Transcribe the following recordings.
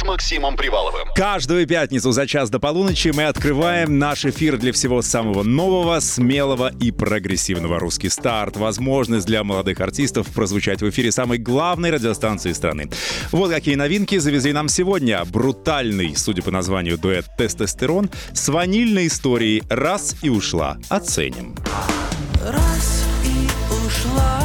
С Максимом Приваловым. Каждую пятницу за час до полуночи мы открываем наш эфир для всего самого нового, смелого и прогрессивного «Русский старт». Возможность для молодых артистов прозвучать в эфире самой главной радиостанции страны. Вот какие новинки завезли нам сегодня. Брутальный, судя по названию, дуэт «Тестостерон» с ванильной историей «Раз и ушла». Оценим. Раз и ушла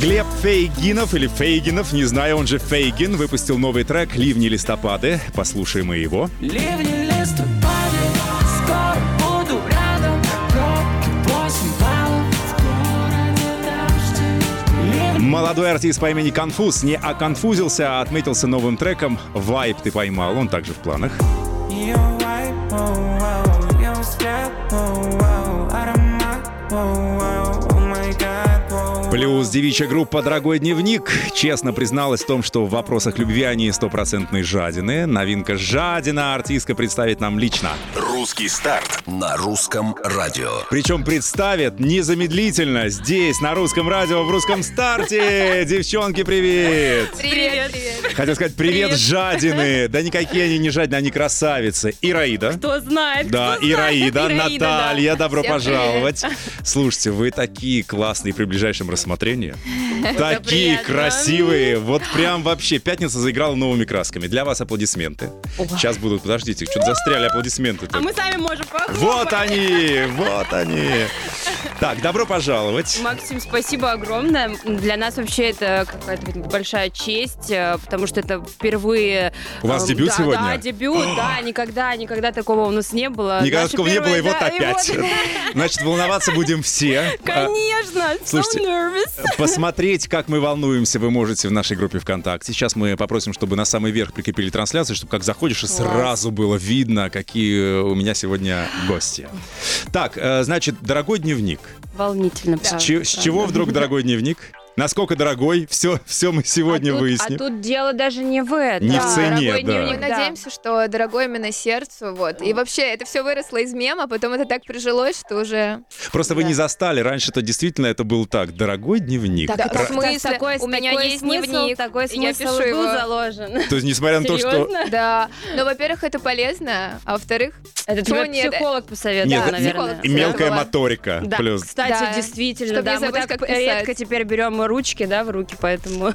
Глеб Фейгинов или Фейгинов, не знаю, он же Фейгин, выпустил новый трек «Ливни листопады». Послушаем и его. Ливни листопаде Скоро буду рядом Пробки 8 баллов В городе дожди Ливни Молодой артист по имени Конфуз не оконфузился, а отметился новым треком «Вайп ты поймал». Он также в планах. Your wife, oh, wow, Плюс девичья группа «Дорогой дневник» честно призналась в том, что в вопросах любви они стопроцентные жадины. Новинка «Жадина» артистка представит нам лично. Русский старт на русском радио. Причем представит незамедлительно здесь, на русском радио, в русском старте. Девчонки, привет! Привет, привет. Хотел сказать привет, жадины. Да никакие они не жадины, они красавицы. Ираида. Кто знает, Да, кто знает. Ираида, Ираида, да. Наталья, добро Всем пожаловать. Слушайте, вы такие классные при ближайшем рассмотрении рассмотрение. Такие приятно. красивые. Вот прям вообще пятница заиграла новыми красками. Для вас аплодисменты. Сейчас будут, подождите, что-то застряли аплодисменты. А мы сами можем похлопать. Вот они, вот они. Так, добро пожаловать. Максим, спасибо огромное. Для нас вообще это какая-то большая честь, э, потому что это впервые... У вас эм, дебют да, сегодня? Да, дебют, да, никогда, никогда такого у нас не было. Никогда Наши такого не было, и вот да, опять. вот. Значит, волноваться будем все. А, Конечно, so Слушайте, nervous. Посмотреть, как мы волнуемся, вы можете в нашей группе ВКонтакте. Сейчас мы попросим, чтобы на самый верх прикрепили трансляцию, чтобы как заходишь, и сразу было видно, какие у меня сегодня гости. Так, э, значит, дорогой дневник. Волнительно, С, правда, с чего вдруг дорогой дневник? Насколько дорогой? Все, все мы сегодня а тут, выясним. А тут дело даже не в этом. Не в цене, Дорогой да. дневник, Мы надеемся, что дорогой именно сердцу, вот. И вообще, это все выросло из мема, потом это так прижилось, что уже... Просто вы да. не застали. Раньше-то действительно это был так. Дорогой дневник. Так, Да, в смысле? такой- У меня такой есть смысл, дневник, Такой я смысл пишу был его. заложен. То есть, несмотря на то, что... Да. Но, во-первых, это полезно, а во-вторых... Это тебе нет? психолог посоветовал, Нет, наверное. мелкая моторика. Да, Плюс. кстати, Да. действительно, да, не мы так как писать. редко теперь берем ручки, да, в руки, поэтому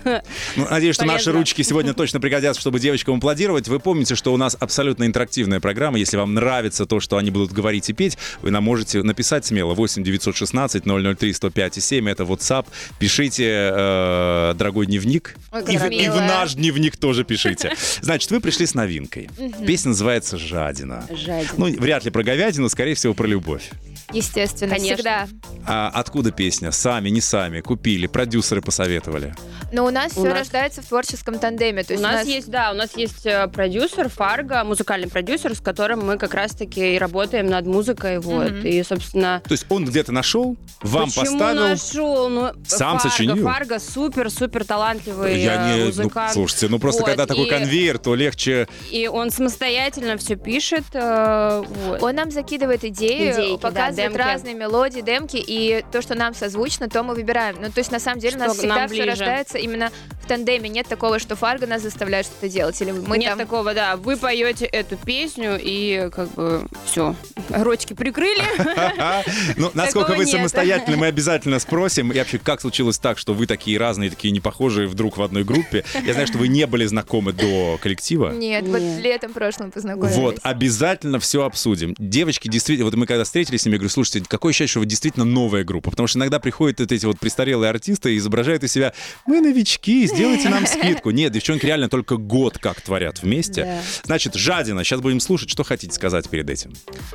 Ну, надеюсь, что наши ручки сегодня точно пригодятся, чтобы девочкам аплодировать. Вы помните, что у нас абсолютно интерактивная программа. Если вам нравится то, что они будут говорить и петь, вы нам можете написать смело 8 916 003 105 и 7. Это WhatsApp. Пишите э, «Дорогой дневник». Ой, И, и в наш дневник тоже пишите. Значит, вы пришли с новинкой. Песня называется «Жадина». жадина. Ну, вряд ли про говядину, скорее всего, про любовь. Естественно, Конечно. всегда. А откуда песня? Сами, не сами? Купили? Продюсеры посоветовали? Но у нас У все нас- рождается в творческом тандеме. То У есть нас есть, да, у нас есть э, продюсер Фарго, музыкальный продюсер, с которым мы как раз-таки и работаем над музыкой, вот. Мгм. И, собственно, То есть он где-то нашел, вам Почему поставил... нашел? Ну, сам Фарго, сочинил? Фарго супер, супер талантливый Я э, не, ну, музыкант. слушайте, ну просто Вот, когда такой и- конвейер, то легче. И он самостоятельно все пишет. э, вот. Он нам закидывает идеи, Идейки, да, показывает демки. разные мелодии, демки, и то, что нам созвучно, то мы выбираем. Ну, то есть, на самом деле, у нас всегда все ближе. рождается именно в тандеме. Нет такого, что Фарго нас заставляет что-то делать. Или мы Нет там... такого, да. Вы поете эту песню и как бы все. Ротики прикрыли. Ну, насколько вы самостоятельны, мы обязательно спросим. И вообще, как случилось так, что вы такие разные, такие непохожие вдруг в одной группе? Я знаю, что вы не были знакомы до коллектива. Нет, вот летом прошлым познакомились. Вот, обязательно все обсудим. Девочки действительно, вот мы когда встретились с ними, я говорю, слушайте, какое ощущение, что вы действительно новая группа? Потому что иногда приходят вот эти вот престарелые артисты и изображают из себя, мы новички, сделайте нам скидку. Нет, девчонки реально только год как творят вместе. Да. Значит, жадина, сейчас будем слушать, что хотите сказать перед этим.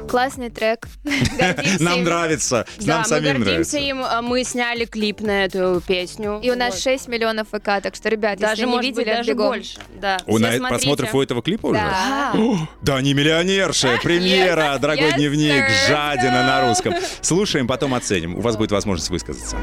Классный трек. Нам нравится, нам самим нравится. им. а Мы сняли клип на эту песню. И у нас Вот. 6 миллионов ВК, так что, ребят, даже, если не видели, даже больше. У просмотров у этого клипа уже? Да. Они миллионерши. Премьера, дорогой дневник, жадина на русском. Слушаем, потом оценим. У вас будет возможность высказаться.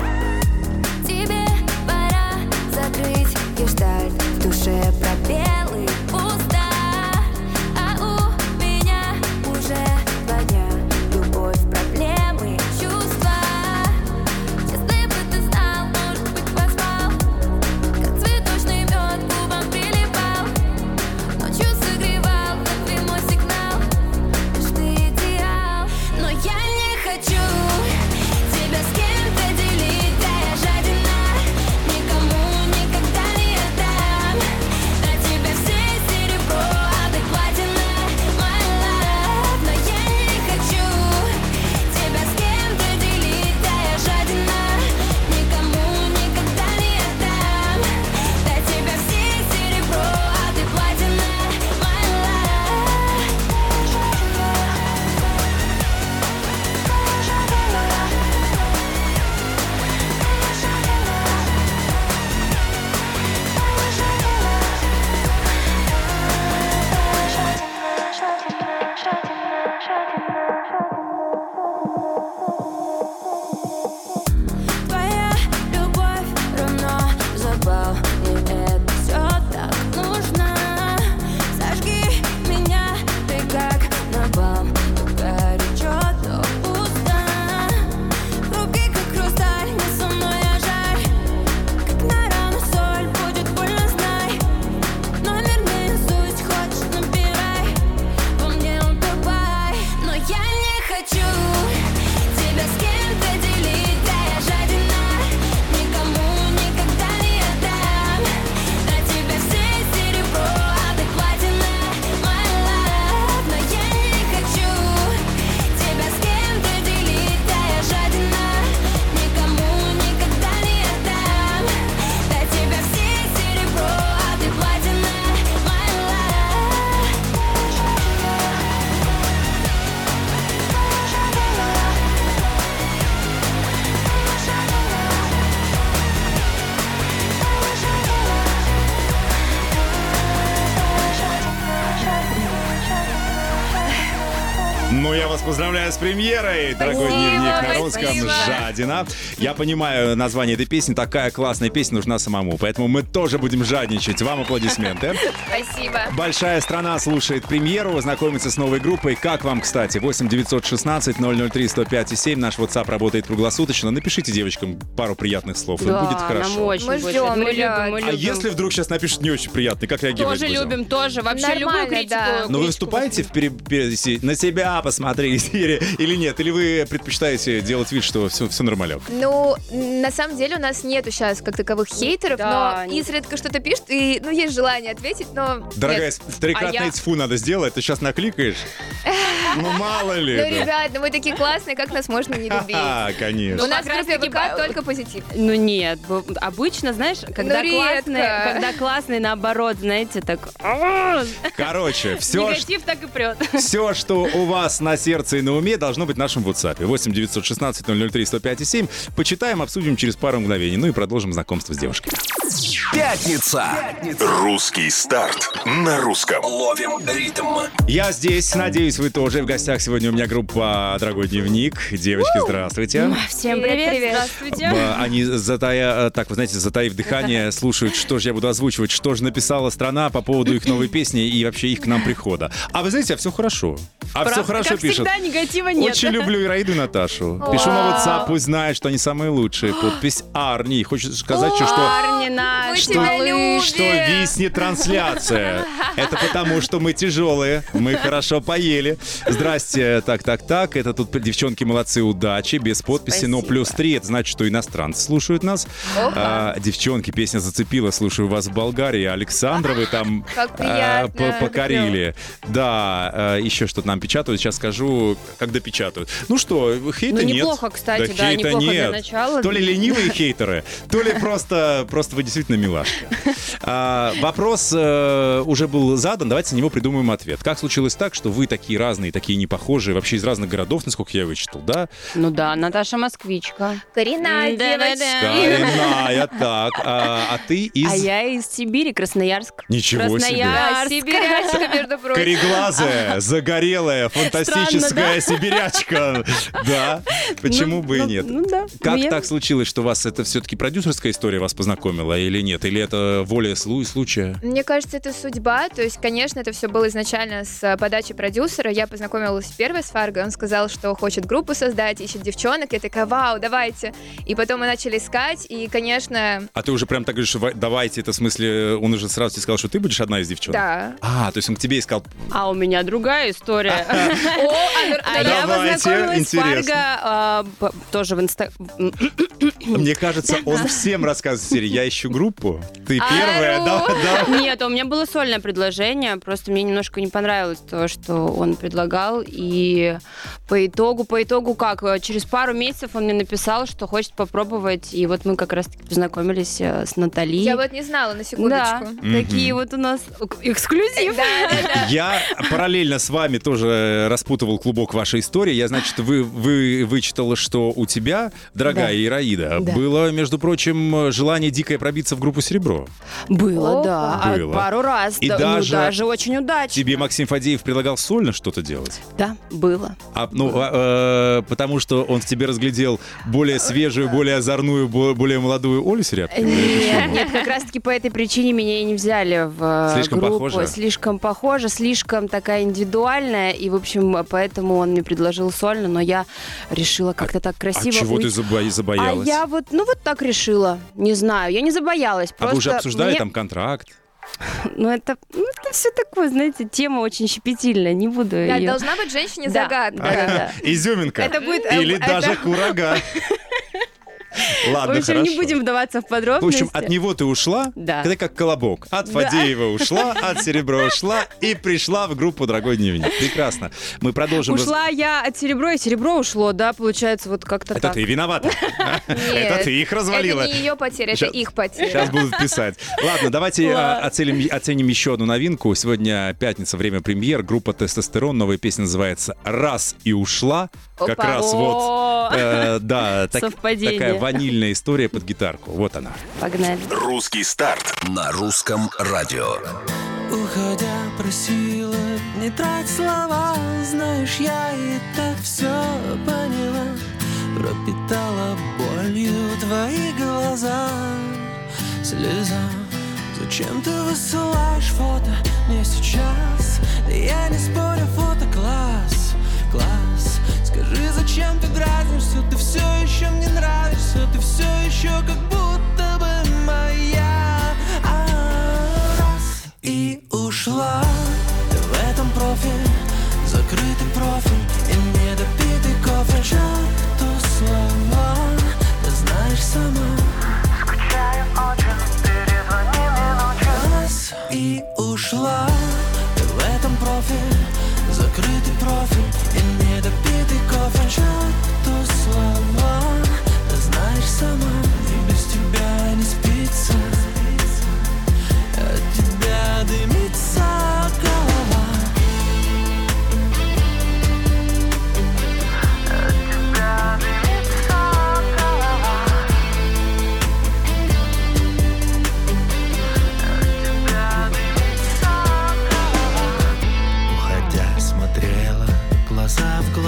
Поздравляю с премьерой, дорогой Спасибо, дневник на русском спасибо. «Жадина». Я понимаю название этой песни, такая классная песня нужна самому, поэтому мы тоже будем жадничать. Вам аплодисменты. Спасибо. Большая страна слушает премьеру, знакомится с новой группой. Как вам, кстати? 8 916 003 105 и 7. Наш WhatsApp работает круглосуточно. Напишите девочкам пару приятных слов, и Да, будет нам хорошо. очень Мы будет. ждем, мы любим, мы А любим. если вдруг сейчас напишут не очень приятный, как реагировать Тоже будем? любим, тоже. Вообще Нормально, любую критику. да. Но Ну, вы критику выступаете в пере- на себя посмотреть или, или нет? Или вы предпочитаете делать вид, что все, все нормалек? Ну, на самом деле у нас нету сейчас как таковых хейтеров, Да, но нет. изредка что-то пишут, и, ну, есть желание ответить, но Дорогая, нет. трикратное А я- тьфу надо сделать, ты сейчас накликаешь? Ну, мало ли. Ну, ребят, ну вы такие классные, как нас можно не любить? У конечно. нас в группе ВК только позитив. Ну нет, обычно, знаешь, когда Ну, редко. классный, когда классный, наоборот, знаете, так «А, Короче, все, негатив так и прет. все, что у вас на сердце и на уме, должно быть в нашем WhatsApp. 8 916 003 105 и 7. Почитаем, обсудим через пару мгновений. Ну и продолжим знакомство с девушкой. Пятница. Русский старт на русском. Ловим ритм. Я здесь, надеюсь, вы тоже. В гостях сегодня у меня группа «Дорогой дневник». Девочки, здравствуйте. Всем Привет, привет, здравствуйте. Ба- Они, затая, э, так, вы знаете, затаив дыхание, слушают, что же я буду озвучивать, что же написала страна по поводу их новой песни и вообще их к нам прихода. А вы знаете, а все хорошо. А все Правда, хорошо как пишут. всегда, негатива нет. Очень люблю Ираиду и Наташу. Пишу на WhatsApp, пусть знают, что они самые лучшие. Подпись Арни. Хочет сказать, что, что Парни Мы тебя любим. что виснет трансляция. Это потому, что мы тяжелые, мы хорошо поели. Здрасте, так, так, так. Это тут девчонки молодцы, удачи, без подписи, но Спасибо. плюс три. Это значит, что иностранцы слушают нас. А, девчонки, песня зацепила, слушаю вас в Болгарии. Александровы там а, покорили. Да, а, еще что-то нам печатают. Сейчас скажу, когда печатают. Ну что, хейта Ну, нет. неплохо, кстати, да, хейта неплохо для нет. начала. То ли ленивые хейтеры, то ли просто, просто вы действительно милашка. А, вопрос э, уже был задан, давайте на него придумаем ответ. Как случилось так, что вы такие разные, такие непохожие, вообще из разных городов, насколько я вычитал, да? Ну да, Наташа москвичка. Коренная Да-да-да. девочка. Коренная, так. А, а ты из... А я из Сибири, Красноярск. Ничего себе. Да, Красноярск. сибирячка, между прочим. Кореглазая, загорелая, фантастическая сибирячка. Да, почему Ну, бы и ну, нет? Ну да. Как Я- так случилось, что вас это все-таки продюсерская история вас познакомила или нет? Или это воля слу- случая? Мне кажется, это судьба. То есть, конечно, это все было изначально с э, подачи продюсера. Я познакомилась первой с Фарго. Он сказал, что хочет группу создать, ищет девчонок. Я такая, вау, давайте. И потом мы начали искать. И, конечно, А ты уже прям так говоришь, «Ва- давайте, это в смысле, он уже сразу тебе сказал, что ты будешь одна из девчонок? да. А, то есть он к тебе искал. А у меня другая история. О, А я Давайте, познакомилась с интересно. Фарго а, тоже в инста... Мне кажется, он всем рассказывает в серии, я ищу группу, ты Ару. первая, да, да. Нет, у меня было сольное предложение, просто мне немножко не понравилось то, что он предлагал, и по итогу, по итогу как, э, через пару месяцев он мне написал, что хочет попробовать, и вот мы как раз-таки познакомились э, с Натали. Я вот не знала на Да, секундочку. такие вот у нас эксклюзив. Да, да, да. Я параллельно с вами тоже распутывал клубок вашей истории. Я, значит, вы, вы вычитала, что у тебя, дорогая Да. Ираида, Да. было, между прочим, желание дикое пробиться в группу «Серебро». Было, Опа. да, а Было. пару раз, И да, ну, даже даже очень удачно. Тебе Максим Фадеев предлагал сольно что-то делать? Да, было. А, ну, а, э, потому что он в тебе разглядел более свежую, более озорную, бо- более молодую Олю Серябкину? Нет, как раз-таки по этой причине меня и не взяли в э, Слишком группу. похожа? Слишком похожа, слишком такая индивидуальная. И, в общем, поэтому он мне предложил сольно, но я решила как-то так А красиво чего ты забо- А забоялась? я вот, ну вот так решила. Не знаю, я не забоялась. А Просто вы уже обсуждали мне- там контракт? Ну это, ну, это все такое, знаете, тема очень щепетильная. Не буду Да, её- должна быть женщине Да, загадка. да, да, да. Изюминка. Это будет, э, Или это- даже курага. В Ладно, общем, хорошо. не будем вдаваться в В подробности. общем, от него ты ушла, Да. ты как колобок. От Да. Фадеева ушла, от Серебро ушла и пришла в группу «Дорогой дневник». Прекрасно. Мы продолжим. раз- Ушла я от серебро, и серебро ушло, да, получается, вот как-то Это так. ты виновата. Это ты их развалила. Это не ее потеря, это их потеря. Сейчас будут писать. Ладно, давайте а, оценим, оценим еще одну новинку. Сегодня пятница, время премьер. Группа «Тестостерон». Новая песня называется «Раз и ушла». Как раз вот, э, да, такая ванильная история под гитарку. Вот она. Погнали. Русский старт на русском радио. Уходя, просила не трать слова Знаешь, я и так все поняла Пропитала болью твои глаза Слеза Зачем ты высылаешь фото мне сейчас? Я не спорю, фото класс, класс Скажи, зачем ты дразнишься? Ты все еще мне нравишься все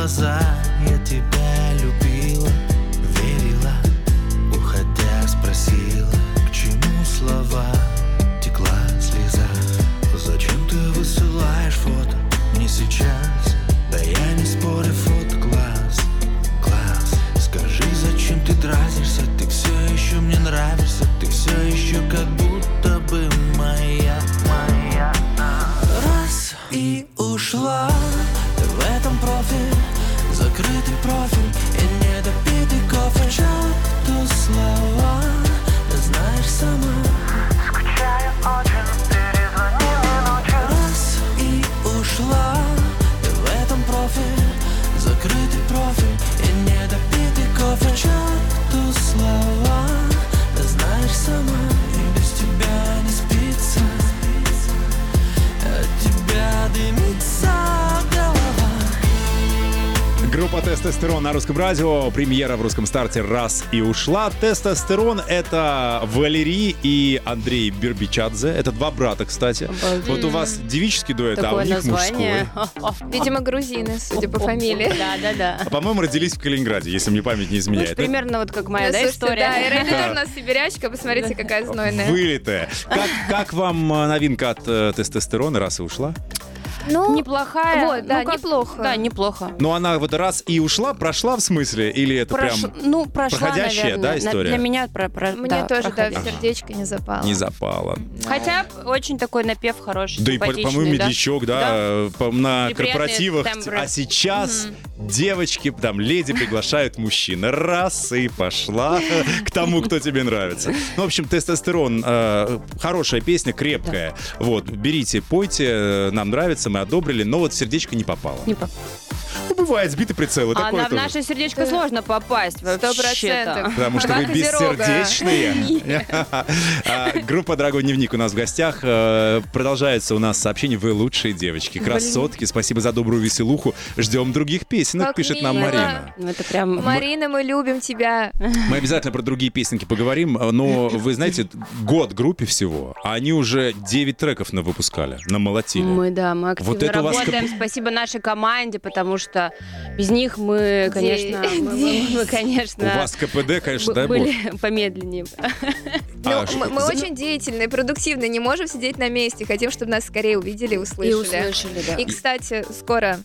глаза Я тебя радио. Премьера в русском старте «Раз и ушла». «Тестостерон» — это Валерий и Андрей Бербичадзе. Это два брата, кстати. Обалдеть. Вот у вас девический дуэт, а у Такое них название. мужской. Видимо, грузины, судя по фамилии. Да, да, да. А, по-моему, родились в Калининграде, если мне память не Ну, изменяет. примерно вот как моя, Ну, да, слушайте, история? Да, и у нас сибирячка, посмотрите, какая знойная. Вылитая. Как, как вам э, новинка от э, тестостерона «Раз и ушла»? Ну, Неплохая. Вот, да, Ну, как- неплохо. Да, неплохо. Ну, она вот раз и ушла, прошла в смысле? Или это Прош- прям Ну, прошла, проходящая, наверное. да, На- история? Для меня про, про- Мне да, тоже, да, в проходящая. сердечко не запало. не запала? Хотя очень такой напев хороший, Да и, по-моему, да. медлячок, да, по- на И корпоративах. тембры. А сейчас девочки, там, леди приглашают мужчин. Раз и пошла к тому, кто тебе нравится. Ну, в общем, тестостерон э, хорошая песня, крепкая. Вот, берите, пойте, э, нам нравится, мы одобрили, но вот сердечко не попало. Не по- Ну, бывает, сбитый прицел, и А такое на, в тоже. наше сердечко Да. сложно попасть Сто процентов. Потому что вы бессердечные. А, Группа «Дорогой дневник» у нас в гостях. Э, Продолжается у нас сообщение «Вы лучшие девочки, красотки». Спасибо за добрую веселуху. Ждем других песенок, пишет нам. Марина. Ну, это прям... Марина, мы любим тебя. Мы обязательно про другие песенки поговорим, но вы знаете, год группе всего, а они уже 9 треков навыпускали, намолотили. Мы, да, мы активно Вот это у вас работаем. Спасибо нашей команде, потому что без них мы, конечно, мы, мы- мы, конечно, У вас КПД, конечно, дай бог. были помедленнее. Ну, А, мы, мы очень деятельные, продуктивные, не можем сидеть на месте. Хотим, чтобы нас скорее увидели и услышали. И услышали, да. И, кстати, скоро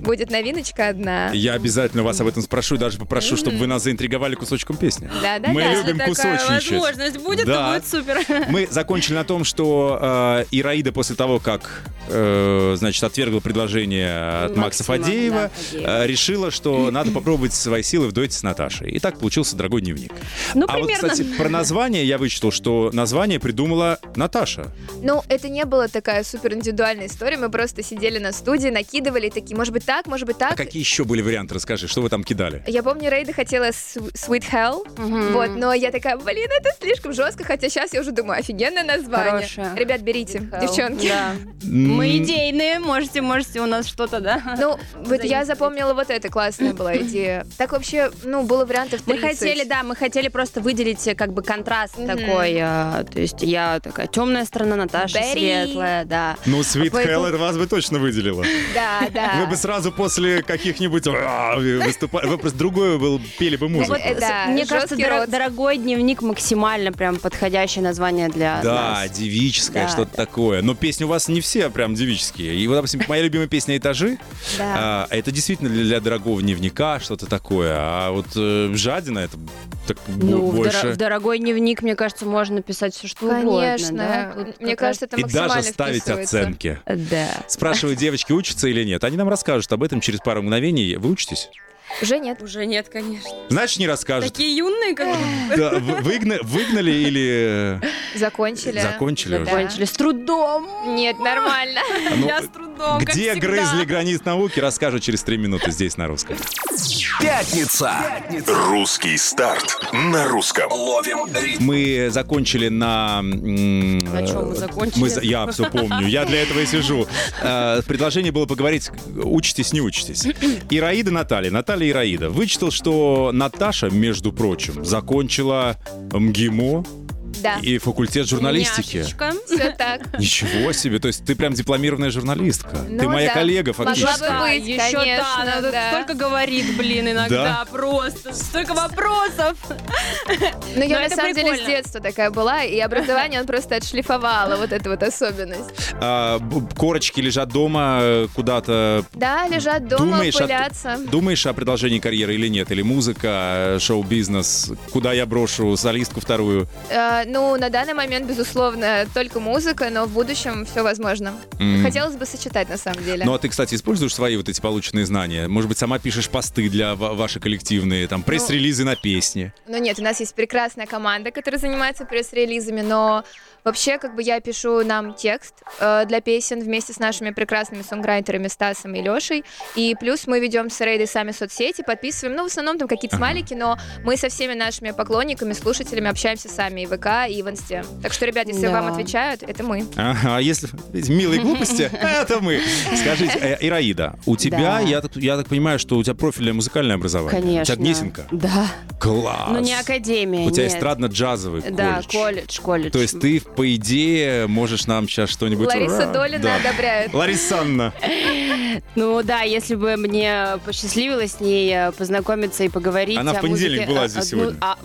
будет новиночка одна. Я обязательно вас об этом спрошу и даже попрошу, чтобы вы нас заинтриговали кусочком песни. Да-да-да. Мы Если любим такая кусочничать. возможность будет, Да. то будет супер. Мы закончили на том, что э, Ираида после того, как э, значит, отвергла предложение от Макса Максима, Фадеева, да, Фадеева. э, решила, что надо попробовать свои силы в дуэте с Наташей. И так получился дорогой дневник. Ну, а вот, примерно. кстати, про название я вычитал, что название придумала Наташа. Ну, это не была такая супер индивидуальная история. Мы просто сидели на студии, накидывали такие, может быть так, может быть так. А какие еще были варианты? Расскажи, что вы там кидали? Я помню, Рейда хотела Sw- Sweet Hell, Мгм. вот, но я такая, блин, это слишком жестко, хотя сейчас я уже думаю, офигенное название. Хорошее. Ребят, берите, девчонки. Да. Мы идейные, можете, можете у нас что-то, да? Ну, вот я запомнила, вот это классная была идея. Так вообще, ну, было вариантов Мы 30. хотели, да, мы хотели просто выделить э, как бы контраст Мгм. такой. э, то есть я такая темная сторона, Наташа Берри. светлая, да. Ну, Sweet Поэтому- Hell это вас бы точно выделило. Да, да. Вы бы сразу после каких-нибудь а, выступали, вы просто другое был, пели бы музыку. Да, Мне кажется, дорогой дневник максимально прям подходящее название для Да, девическое, что-то такое. Но песни у вас не все прям девические. И вот, допустим, моя любимая песня «Этажи», Да. а, это действительно для, для дорогого дневника что-то такое. А вот э, «Жадина» это так Ну, в, больше... доро- в дорогой дневник, мне кажется, можно писать все, что угодно. Конечно. да? Мне кажется, это И максимально даже ставить вписывается. оценки. Да. Спрашивают, девочки учатся или нет. Они нам расскажут об этом через пару мгновений. Вы учитесь? Уже нет. Уже нет, конечно. Значит, не расскажут. Такие юные, как. Да, вы- выгна- выгнали или э, Закончили. закончили уже? Да. Закончили с трудом. Нет, нормально. Ну, Я с трудом, Где грызли границ науки, расскажут через три минуты здесь на русском. Пятница. Русский старт на русском. Ловим ритм. Мы закончили на... На чем мы э, закончили? мы я все помню, я для этого и сижу. Э, Предложение было поговорить, учитесь, не учитесь. Ираида Наталья, Наталья Ираида. Вычитал, что Наташа, между прочим, закончила МГИМО Да. и факультет журналистики. Няшечка. Все так. Ничего себе, то есть ты прям дипломированная журналистка. ты Ну моя да. коллега Могла фактически. бы быть, еще конечно, да, она тут да. столько говорит, блин, иногда Да? просто. Столько вопросов. Ну, я Но на самом деле с детства такая была, и образование он просто отшлифовала, вот эту вот особенность. А, корочки лежат дома э, куда-то Да, лежат дома, Думаешь о- пылятся. Думаешь о продолжении карьеры или нет? Или музыка, э, шоу-бизнес? Куда я брошу солистку вторую? Э, ну, на данный момент, безусловно, только музыка, но в будущем все возможно. М. Хотелось бы сочетать, на самом деле. Ну а ты, кстати, используешь свои вот эти полученные знания? Может быть, сама пишешь посты для ва- ваши коллективные, там, пресс-релизы на песни? Ну нет, у нас есть прекрасная команда, которая занимается пресс-релизами, но вообще как бы я пишу нам текст э, для песен вместе с нашими прекрасными сонграйтерами Стасом и Лешей. И плюс мы ведем с Рейдой сами соцсети, подписываем, ну в основном там какие-то смайлики, но мы со всеми нашими поклонниками, слушателями общаемся сами и в ВК, и в Инсте. Так что, ребят, если Да. вам отвечают, это мы. Ага, а если милые глупости, это мы. Скажите, э, Ираида, у тебя, Да. я, так, понимаю, что у тебя профильное музыкальное образование? Конечно. У тебя Гнесинка? Да. Класс. Ну не академия, У тебя эстрадно-джазовый Да, колледж. колледж, колледж. То есть ты, по идее, можешь нам сейчас что-нибудь... Лариса! Долина Да. одобряет. Лариса Анна. Ну да, если бы мне посчастливилось с ней э, познакомиться и поговорить Она в понедельник была здесь сегодня. а,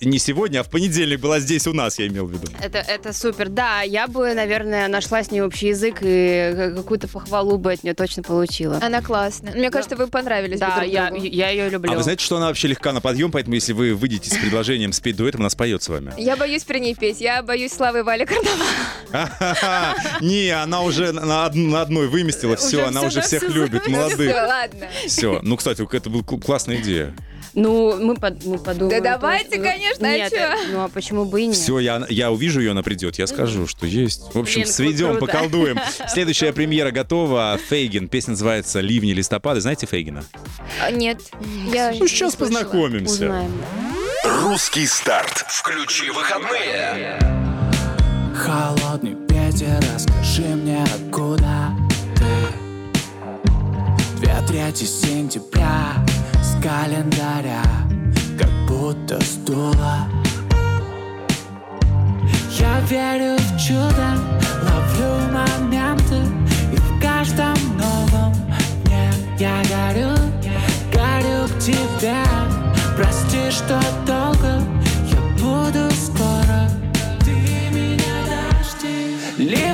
Не сегодня, а в понедельник была здесь у нас, я имел в виду. Это, это супер. Да, я бы, наверное, нашла с ней общий язык и какую-то похвалу бы от нее точно получила. Она классная. Мне кажется, вы понравились бы Да, друг я, другу. я ее люблю. А вы знаете, что она вообще легка на подъем, поэтому если вы выйдете с предложением спеть дуэтом, она споет с вами. Я боюсь при ней петь. Я боюсь Славы Вали Карнавала. Не, она уже на, од- на одной выместила все, она уже да, всех любит, Все, молодых. ладно. Все. Ну, кстати, это была кл- классная идея. Ну, мы, под, мы подумаем. Да давайте, тоже. конечно, а Нет, чё? э, ну а почему бы и нет? Все, я, я увижу ее, она придет, я скажу, что есть. В общем, Блин, сведем, круто. поколдуем. Следующая премьера готова. Фейгин. Песня называется «Ливни листопада». Знаете Фейгина? А, Нет, я Ну, сейчас познакомимся. Узнаем. Русский старт. Включи выходные. Холодный ветер, расскажи мне, откуда 3 сентября с календаря Как будто сдуло Я верю в чудо, ловлю моменты И в каждом новом дне я горю, горю к тебе. Прости, что долго, я буду скоро. Ты меня дожди.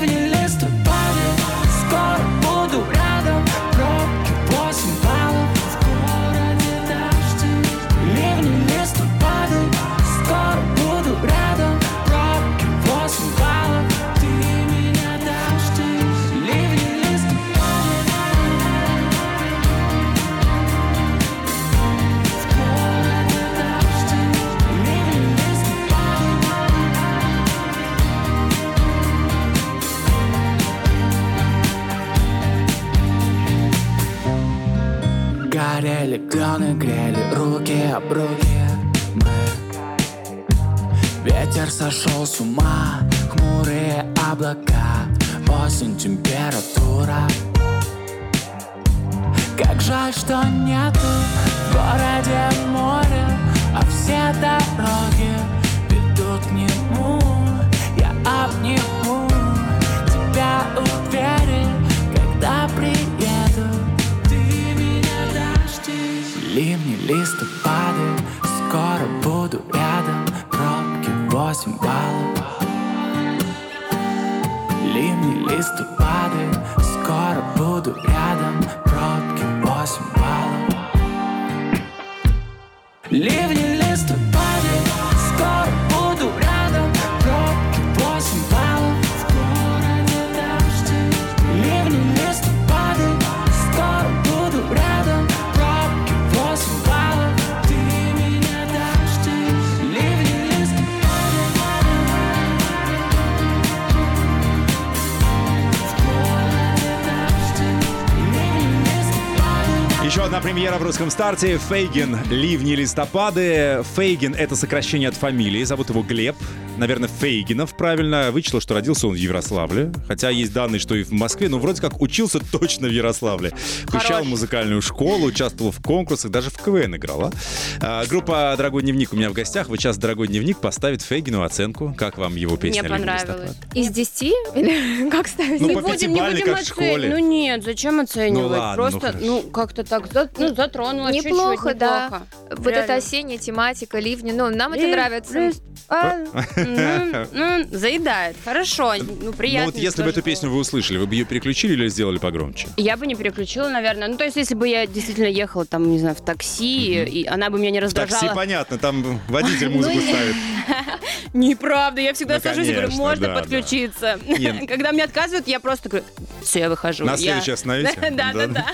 Облака осень, температура. Как жаль, что нету в городе моря А все дороги ведут к нему. Я обниму тебя у Когда приеду. Ты меня дождись. Ливни, листопады Скоро буду рядом. Пробки 8 баллов листопады Скоро буду рядом Пробки 8 баллов. Ливни, одна премьера в русском старте. Фейгин. Ливни листопады. Фейгин — это сокращение от фамилии. Зовут его Глеб. Наверное, Фейгинов, правильно. Вычислил, что родился он в Ярославле. Хотя есть данные, что и в Москве. Но вроде как учился точно в Ярославле. Посещал музыкальную школу, участвовал в конкурсах, даже в КВН играла. А, группа «Дорогой дневник» у меня в гостях. Вот сейчас «Дорогой дневник» поставит Фейгину оценку. Как вам его песня Мне «Ливни понравилось. листопады»? Из 10? Или как ставить? Ну, не по будем, не будем оценивать. Ну нет, зачем оценивать? Ну ладно, ну Просто, хорошо. ну, как-то так, за- ну, затронула чуть-чуть, Неплохо, да. неплохо. Вот эта осенняя тематика, ливни, ну, нам это нравится. ну, ну, заедает. Хорошо, ну, Ну приятно. вот если бы эту песню вы услышали, вы бы ее переключили или сделали погромче? Я бы не переключила, наверное. Ну, то есть, если бы я действительно ехала там, не знаю, в такси, и она бы меня не В раздражала. такси понятно, там водитель Ну, музыку ставит. Неправда, я всегда Ну, сажусь и говорю, можно подключиться. Когда мне отказывают, я просто говорю, все, я выхожу. На следующий остановите? Да, да, да.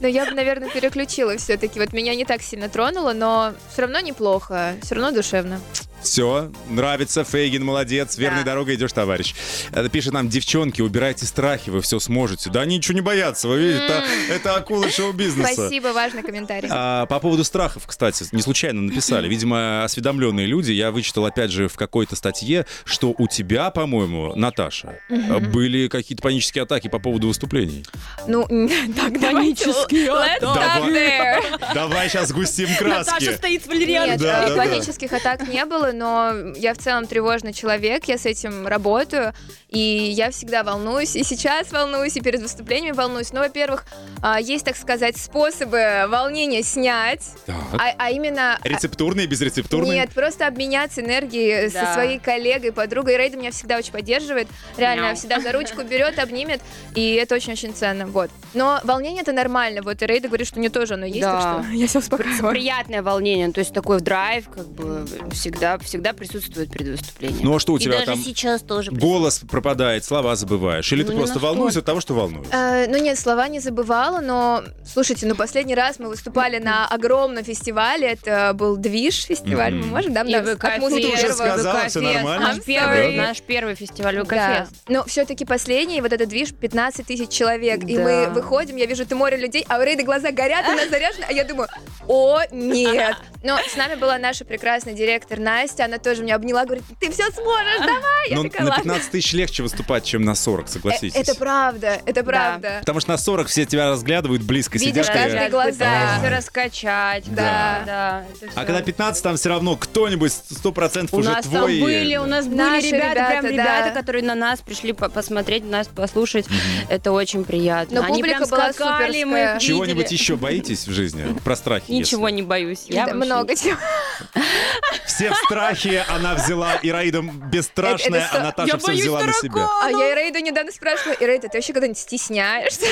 Но я бы, наверное, переключила все-таки. Вот меня не так сильно тронуло, но все равно неплохо, все равно душевно. Все, нравится, Фейгин, молодец, верной Да. дорогой идешь, товарищ. Это пишет нам, девчонки, убирайте страхи, вы все сможете. Да они ничего не боятся, вы видите, это, это акула шоу-бизнеса. Спасибо, важный комментарий. А, по поводу страхов, кстати, не случайно написали. Видимо, осведомленные люди. Я вычитал, опять же, в какой-то статье, что у тебя, по-моему, Наташа, были какие-то панические атаки по поводу выступлений. Ну, так, давайте. Панические атаки. Давай сейчас Наташа краски. стоит с валерианой. Нет, Да, э, да, да. панических атак не было, но я в целом тревожный человек, я с этим работаю, и я всегда волнуюсь, и сейчас волнуюсь, и перед выступлениями волнуюсь. Ну, во-первых, а, есть, так сказать, способы волнения снять, Так. а, а именно... а, Рецептурные, безрецептурные? Нет, просто обменяться энергией со Да. своей коллегой, подругой. Рейда меня всегда очень поддерживает. Реально, Мяу. всегда за ручку берет, обнимет. И это очень-очень ценно. Вот. Но волнение это нормально. Вот и Рейда говорит, что у нее тоже оно есть, Да. так что я все успокаиваю. Приятное волнение, то есть такой драйв, как бы всегда, всегда присутствует перед выступлением. Ну а что у И тебя даже там? сейчас тоже. Голос пропадает, слова забываешь. Или Ну, ты просто настолько. волнуешься от того, что волнуешься? Э, ну нет, слова не забывала, но слушайте, ну последний раз мы выступали на огромном фестивале, это был Движ фестиваль, мы можем, да, И от музыки. Наш первый, sorry. наш первый фестиваль Да. ВК-фест. Но все-таки последний, вот этот движ, 15 тысяч человек. И мы выходим, я вижу, ты море людей, а у Рейды глаза горят, она заряжена, а я думаю, о, нет. Но с нами была наша прекрасная директор Настя, она тоже меня обняла, говорит, ты все сможешь, давай. Я Ну, такая, на ладно. 15 тысяч легче выступать, чем на 40, Э, согласитесь. Это правда, это правда. Потому что на 40 все тебя разглядывают, близко Видишь сидят. каждый глаза. Все раскачать. Да. А когда 15, там все равно кто-нибудь 100% у уже нас твой. там были, у нас были ребята, прям ребята, которые на нас пришли по- посмотреть, нас послушать. Это очень приятно. Но Они публика прям была скакали, мы Чего-нибудь еще боитесь в жизни? Про страхи. Ничего не боюсь. Я много чего. Все в страхе, она взяла Ираида бесстрашная, а Наташа все взяла на себя. А я Рейду недавно спрашивала, и Рейда, ты вообще когда-нибудь стесняешься?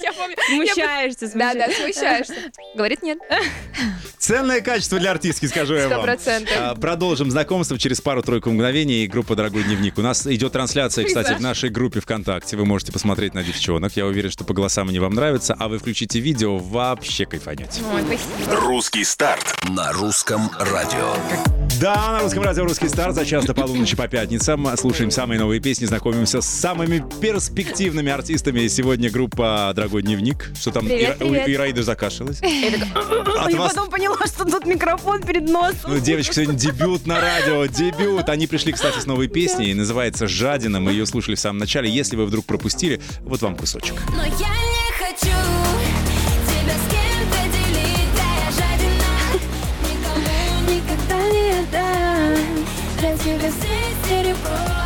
Я помню. Смущаешься, Да, да, смущаешься. Говорит, нет. Ценное качество для артистки, скажу я вам. А, Продолжим знакомство через пару-тройку мгновений. Группа «Дорогой дневник». У нас идет трансляция, кстати, в нашей группе ВКонтакте. Вы можете посмотреть на девчонок. Я уверен, что по голосам они вам нравятся. А вы включите видео, вообще кайфанете. Русский старт на русском радио. Да, на русском радио «Русский старт» за час до полуночи по пятницам. Слушаем самые новые песни, знакомимся с самыми перспективными артистами. Сегодня группа «Дорогой дневник». Что там, Привет, Ира- привет. у Ираиды закашлялась? А От я вас- потом поняла, что тут микрофон перед носом. Ну, девочки, сегодня дебют на радио, дебют. Они пришли, кстати, с новой песней, называется «Жадина». Мы ее слушали в самом начале. Если вы вдруг пропустили, вот вам кусочек. Но я не отдам Для тебя здесь серебро, а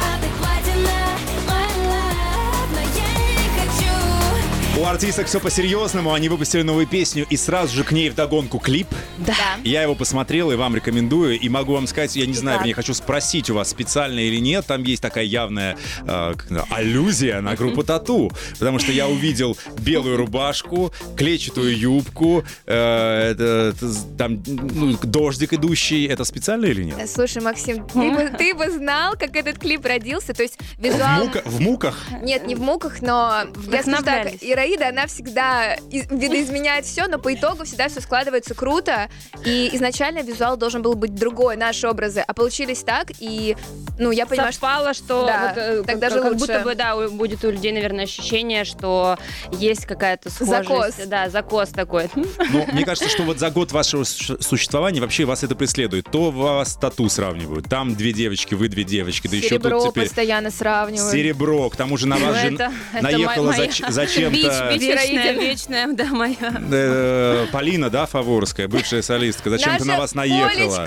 У артисток все по-серьезному. Они выпустили новую песню и сразу же к ней вдогонку клип. Да. Я его посмотрел и вам рекомендую. И могу вам сказать, я не знаю, вернее, хочу спросить у вас специально или нет. Там есть такая явная э, аллюзия на группу Тату. Потому что я увидел белую рубашку, клетчатую юбку, э, это- это там ну, дождик идущий. Это специально или нет? Слушай, Максим, ты бы, ты бы знал, как этот клип родился. То есть В, визуал... мука- в муках? Нет, не в муках, но я скажу так, Ираида, она всегда из- видоизменяет все, но по итогу всегда все складывается круто. И изначально визуал должен был быть другой, наши образы, а получились так, и, ну, я понимаю, что... Совпало, что Да, вот, э, так как, даже как лучше. будто бы, да, у- будет у людей, наверное, ощущение, что есть какая-то схожесть. Закос. Да, закос такой. Ну, мне кажется, что вот за год вашего су- существования вообще вас это преследует. То вас тату сравнивают. Там две девочки, вы две девочки. Да еще тут теперь постоянно сравнивают. серебро. К тому же на Ну, вас же это наехала зач- зачем-то. Вечная, вечная, да, моя. э, Полина, да, Фаворская, бывшая солистка. Зачем-то на Наша вас наехала.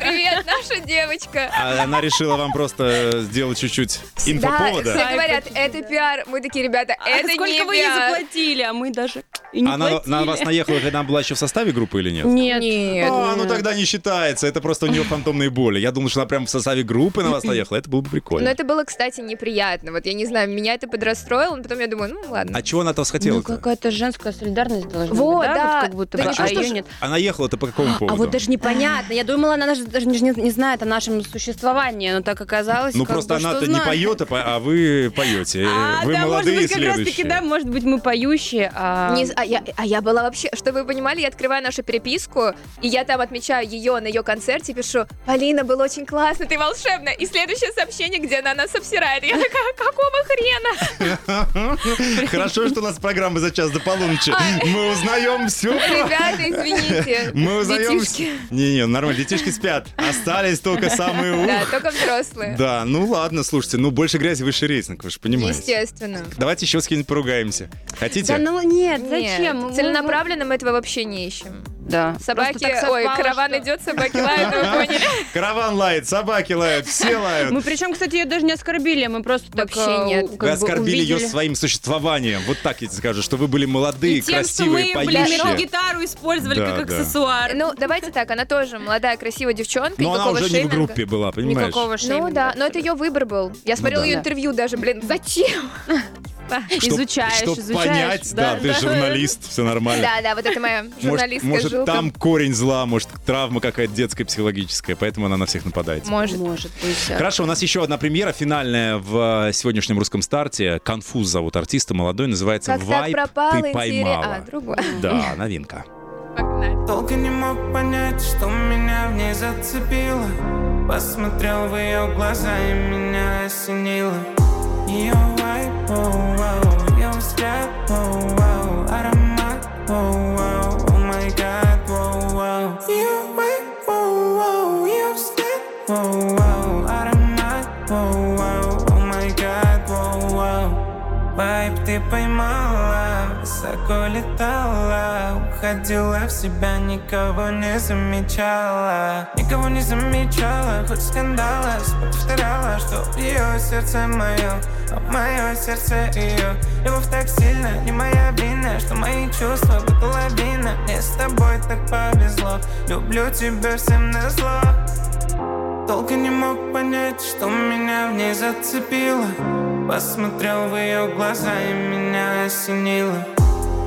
Привет, наша девочка! А она решила вам просто сделать чуть-чуть Да, инфоповода. все говорят, это пиар. Мы такие, ребята, А это сколько не вы ей заплатили, а мы даже и не Она платили. на вас наехала, когда она была еще в составе группы или нет? Нет. Нет. А, ну тогда не считается. Это просто у нее фантомные боли. Я думал, что она прям в составе группы на вас наехала. Это было бы Но прикольно. это было, кстати, неприятно. Вот я не знаю, меня это подрастроило, но потом я думаю, ну ладно. А чего она от вас хотела? Ну, какая-то женская солидарность должна Вот, быть, да? да. Вот как будто Да бы, а что ее нет. Она ехала-то по какому поводу? А вот даже непонятно. Я думала, она даже, не, не знает о нашем существовании, но так оказалось. Ну просто что она-то не поет, а по- а вы поете. А, Вы да, молодые может быть, как раз таки, следующие. да, может быть, мы поющие, а... Не а, я, а я была вообще, чтобы вы понимали, я открываю нашу переписку, и я там отмечаю ее на ее концерте, пишу, Полина, было очень классно, ты волшебная. И следующее сообщение, где она нас обсирает. Я такая, какого хрена? Хорошо, что у нас программа за час до полуночи. Мы узнаем все. Ребята, извините. Мы узнаем... Не-не, нормально, детишки спят. Остались только самые Да, ух. только взрослые. Да, ну ладно, слушайте, ну больше грязи, выше рейтинг, вы же понимаете. Естественно. Давайте еще с кем-нибудь поругаемся. Хотите? Да ну нет, Нет, зачем? Целенаправленно мы этого вообще не ищем. Да. Собаки, ой, караван что- идет, собаки лают, вы поняли? Караван лает, собаки лают, все лают. Мы причем, кстати, ее даже не оскорбили, мы просто так, Вообще э, нет. Вы оскорбили ее своим существованием. Вот так я тебе скажу, что вы были молодые, И тем, красивые, что мы, блин, поющие. гитару использовали как аксессуар. Ну, давайте так, она тоже молодая, красивая девчонка, Но она никакого уже не в группе была, понимаешь? Никакого. Ну да, но это ее выбор был. Я смотрела да. ее интервью даже, блин, зачем? Чтоб- изучаешь, чтоб изучаешь. понять, да, ты журналист, все нормально. Да, да, вот это моя Может, журналистская может жилка. там корень зла, может, травма какая-то детская, психологическая, поэтому она на всех нападает. Может. Может быть. Хорошо, у нас еще одна премьера финальная в э, сегодняшнем русском старте. Конфуз зовут артиста, молодой, называется Как «Вайб пропал ты поймала». А, другой. Да, новинка. Погнали. Долго не мог понять, что меня в ней зацепило Посмотрел в ее глаза и меня осенило Ее ты поймала, высоко летала Уходила в себя, никого не замечала. Никого не замечала, хоть скандала Повторяла, что ее сердце мое, а мое сердце ее Любовь так сильно, не моя вина Что мои чувства будто лавина. Мне с тобой так повезло Люблю тебя всем назло Долго не мог понять, что меня в ней зацепило Посмотрел в ее глаза и меня осенило.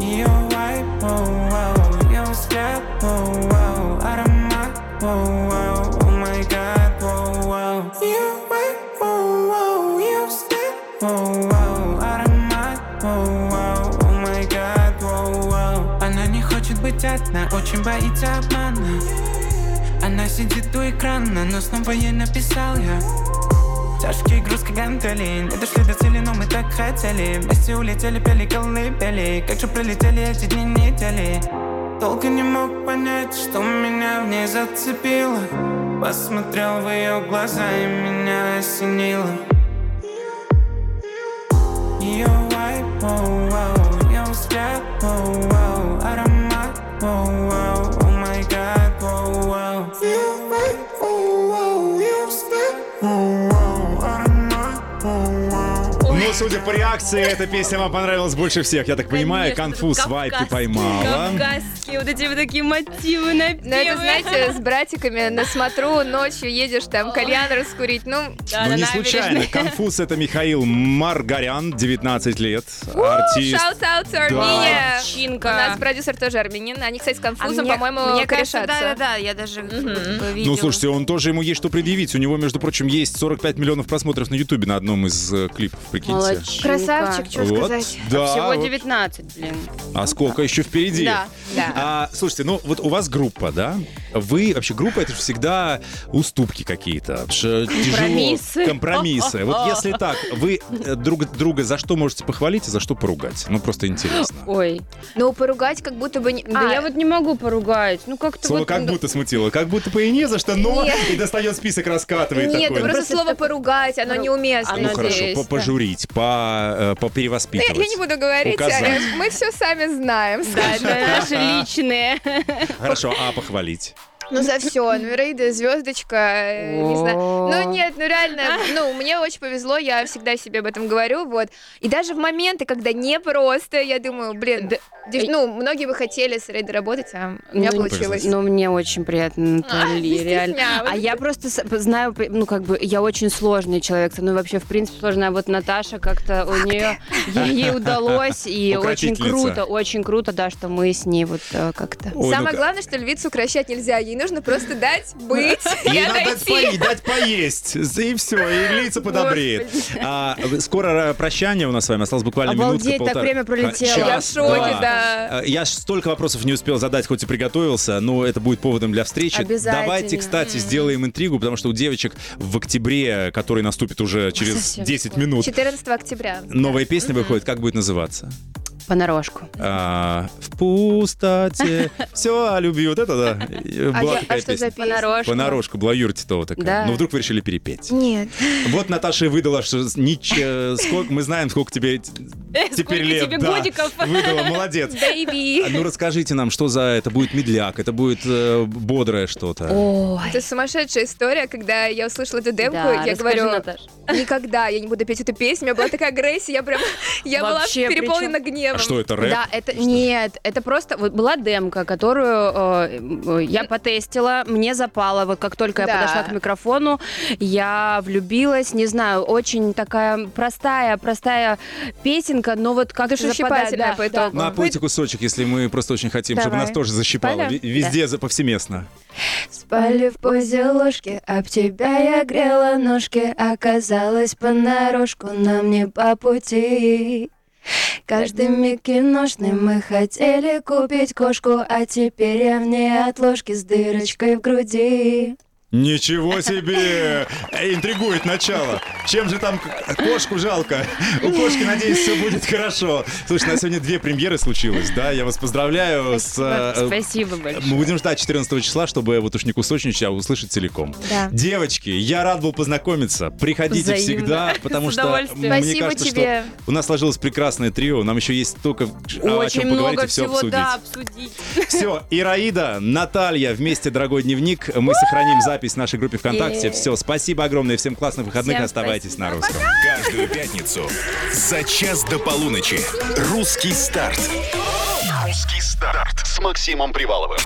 Ее вайб, оу, оу, ее взгляд, оу, оу, аромат, оу, оу, о май гад, оу, оу. Ее вайб, оу, оу, ее взгляд, оу, оу, аромат, оу, оу, о май гад, оу, оу. Она не хочет быть одна, очень боится обмана. Она сидит у экрана, но снова ей написал я Тяжкий груз, как гантели Не дошли до цели, но мы так хотели. Вместе улетели, пели колыбели. Как же пролетели эти дни, недели? Долго не мог понять, что меня в ней зацепило. Посмотрел в ее глаза и меня осенило. Ее вайб, воу, воу, ее взгляд, воу, воу, аромат, воу, воу, судя по реакции, эта песня вам понравилась больше всех. Я так понимаю, Конечно, конфуз вайп ты поймала. Кавказские вот эти вот такие мотивы напевы. Ну, это, знаете, с братиками на смотру ночью едешь там кальян раскурить. Ну, Да, Ну, не случайно. Конфуз — это Михаил Маргарян, 19 лет, артист. shout out to Армения. У Чинка. нас продюсер тоже армянин. Они, кстати, с А конфузом, по-моему, мне кажется, корешатся. да, да, да, я даже Ну, видела. слушайте, он тоже, ему есть что предъявить. У него, между прочим, есть 45 миллионов просмотров на Ютубе на одном из э, клипов, прикиньте. Молодчинка. Красавчик, что Вот, сказать. да. Всего вот. 19, блин. А сколько еще впереди? Да. Да. А, слушайте, ну вот у вас группа, да? Вы вообще группа это же всегда уступки какие-то. Что тяжело. Компромиссы. Компромиссы. Вот если так, вы э, друг друга за что можете похвалить, а за что поругать? Ну просто интересно. Ой, Ну, поругать как будто бы... не- да А, я вот не могу поругать. Ну как-то Слово вот... как будто смутило. Как будто бы и не за что, но Нет. и достает список раскатывает Нет, такой. просто слово поругать, оно Пору- неуместно Ну хорошо, по- пожурить, по, э, по. Я, не буду говорить, а, мы все сами знаем. Да, это наши личные. Хорошо, а похвалить? Ну, за все. Ну, Рейда, звездочка, э, не знаю. Ну, нет, ну, реально, ну, мне очень повезло, я всегда себе об этом говорю, вот. И даже в моменты, когда не просто, я думаю, блин, дев- ну, многие бы хотели с Рейдой работать, а у меня Ну, получилось. Ну, мне очень приятно, не реально. А я просто знаю, ну, как бы, я очень сложный человек, мной вообще, в принципе, сложная. А вот Наташа как-то, у нее, ей удалось, и очень круто, очень круто, да, что мы с ней вот э, как-то... Ой, Самое главное, что львицу укращать нельзя, ей нужно просто дать быть Ей надо дать, по- дать поесть, и все, и лица подобреет. А, скоро э, прощание у нас с вами, осталось буквально Обалдеть, минутка, так полтора. время пролетело. Час, Я в шоке, да. Я столько вопросов не успел задать, хоть и приготовился, но это будет поводом для встречи. Обязательно. Давайте, кстати, сделаем интригу, потому что у девочек в октябре, который наступит уже через Совсем 10 скоро. минут, 14 октября. новая песня выходит. Как будет называться? Понарошку. А, в пустоте все о любви. Вот это да. А, Была я- такая а что за песня. Понарошку. Понарошку, была Юра Титова такая. Да. Но вдруг вы решили перепеть. Нет. Вот Наташа и выдала, что нич- э, сколько, мы знаем, сколько тебе т- теперь сколько лет. тебе да. годиков. Выдала, молодец. А Ну расскажите нам, что за это будет медляк, это будет э, бодрое что-то. Ой. Это сумасшедшая история, когда я услышала эту демку, Да, я расскажи, говорю, Наташ. никогда я не буду петь эту песню. У меня была такая агрессия, я прям, я Вообще, была переполнена гневом. А что это рэп? Да, это нет, это просто вот была демка, которую э, я потестила, мне запала, вот как только Да. я подошла к микрофону, я влюбилась, не знаю, очень такая простая, простая песенка, но вот как-то Душещипательная западает, по итогу. На пойте кусочек, если мы просто очень хотим, чтобы Давай. нас тоже защипало. Пойдем? Ви- Везде за повсеместно. Спали в позе ложки, об тебя я грела ножки, оказалось понарошку нам не по пути. Каждый миг киношный мы хотели купить кошку, а теперь я в ней от ложки с дырочкой в груди. Ничего себе! Э, Интригует начало. Чем же там кошку жалко? У кошки, надеюсь, все будет хорошо. Слушай, у нас сегодня две премьеры случилось, да? Я вас поздравляю с... э, Спасибо большое. Мы будем ждать 14 числа, чтобы вот уж не кусочничать, а услышать целиком. Да. Девочки, я рад был познакомиться. Приходите Взаимно. всегда, потому что мне Спасибо кажется, тебе. что у нас сложилось прекрасное трио. Нам еще есть столько о Очень чем поговорить много и все всего, обсудить. да, обсудить. Все, Ираида, Наталья, вместе «Дорогой дневник». Мы сохраним запись в нашей группе ВКонтакте. Все, спасибо огромное, всем классных выходных, Всем оставайтесь спасибо. на русском. Каждую пятницу за час до полуночи. Русский старт. Русский старт с Максимом Приваловым.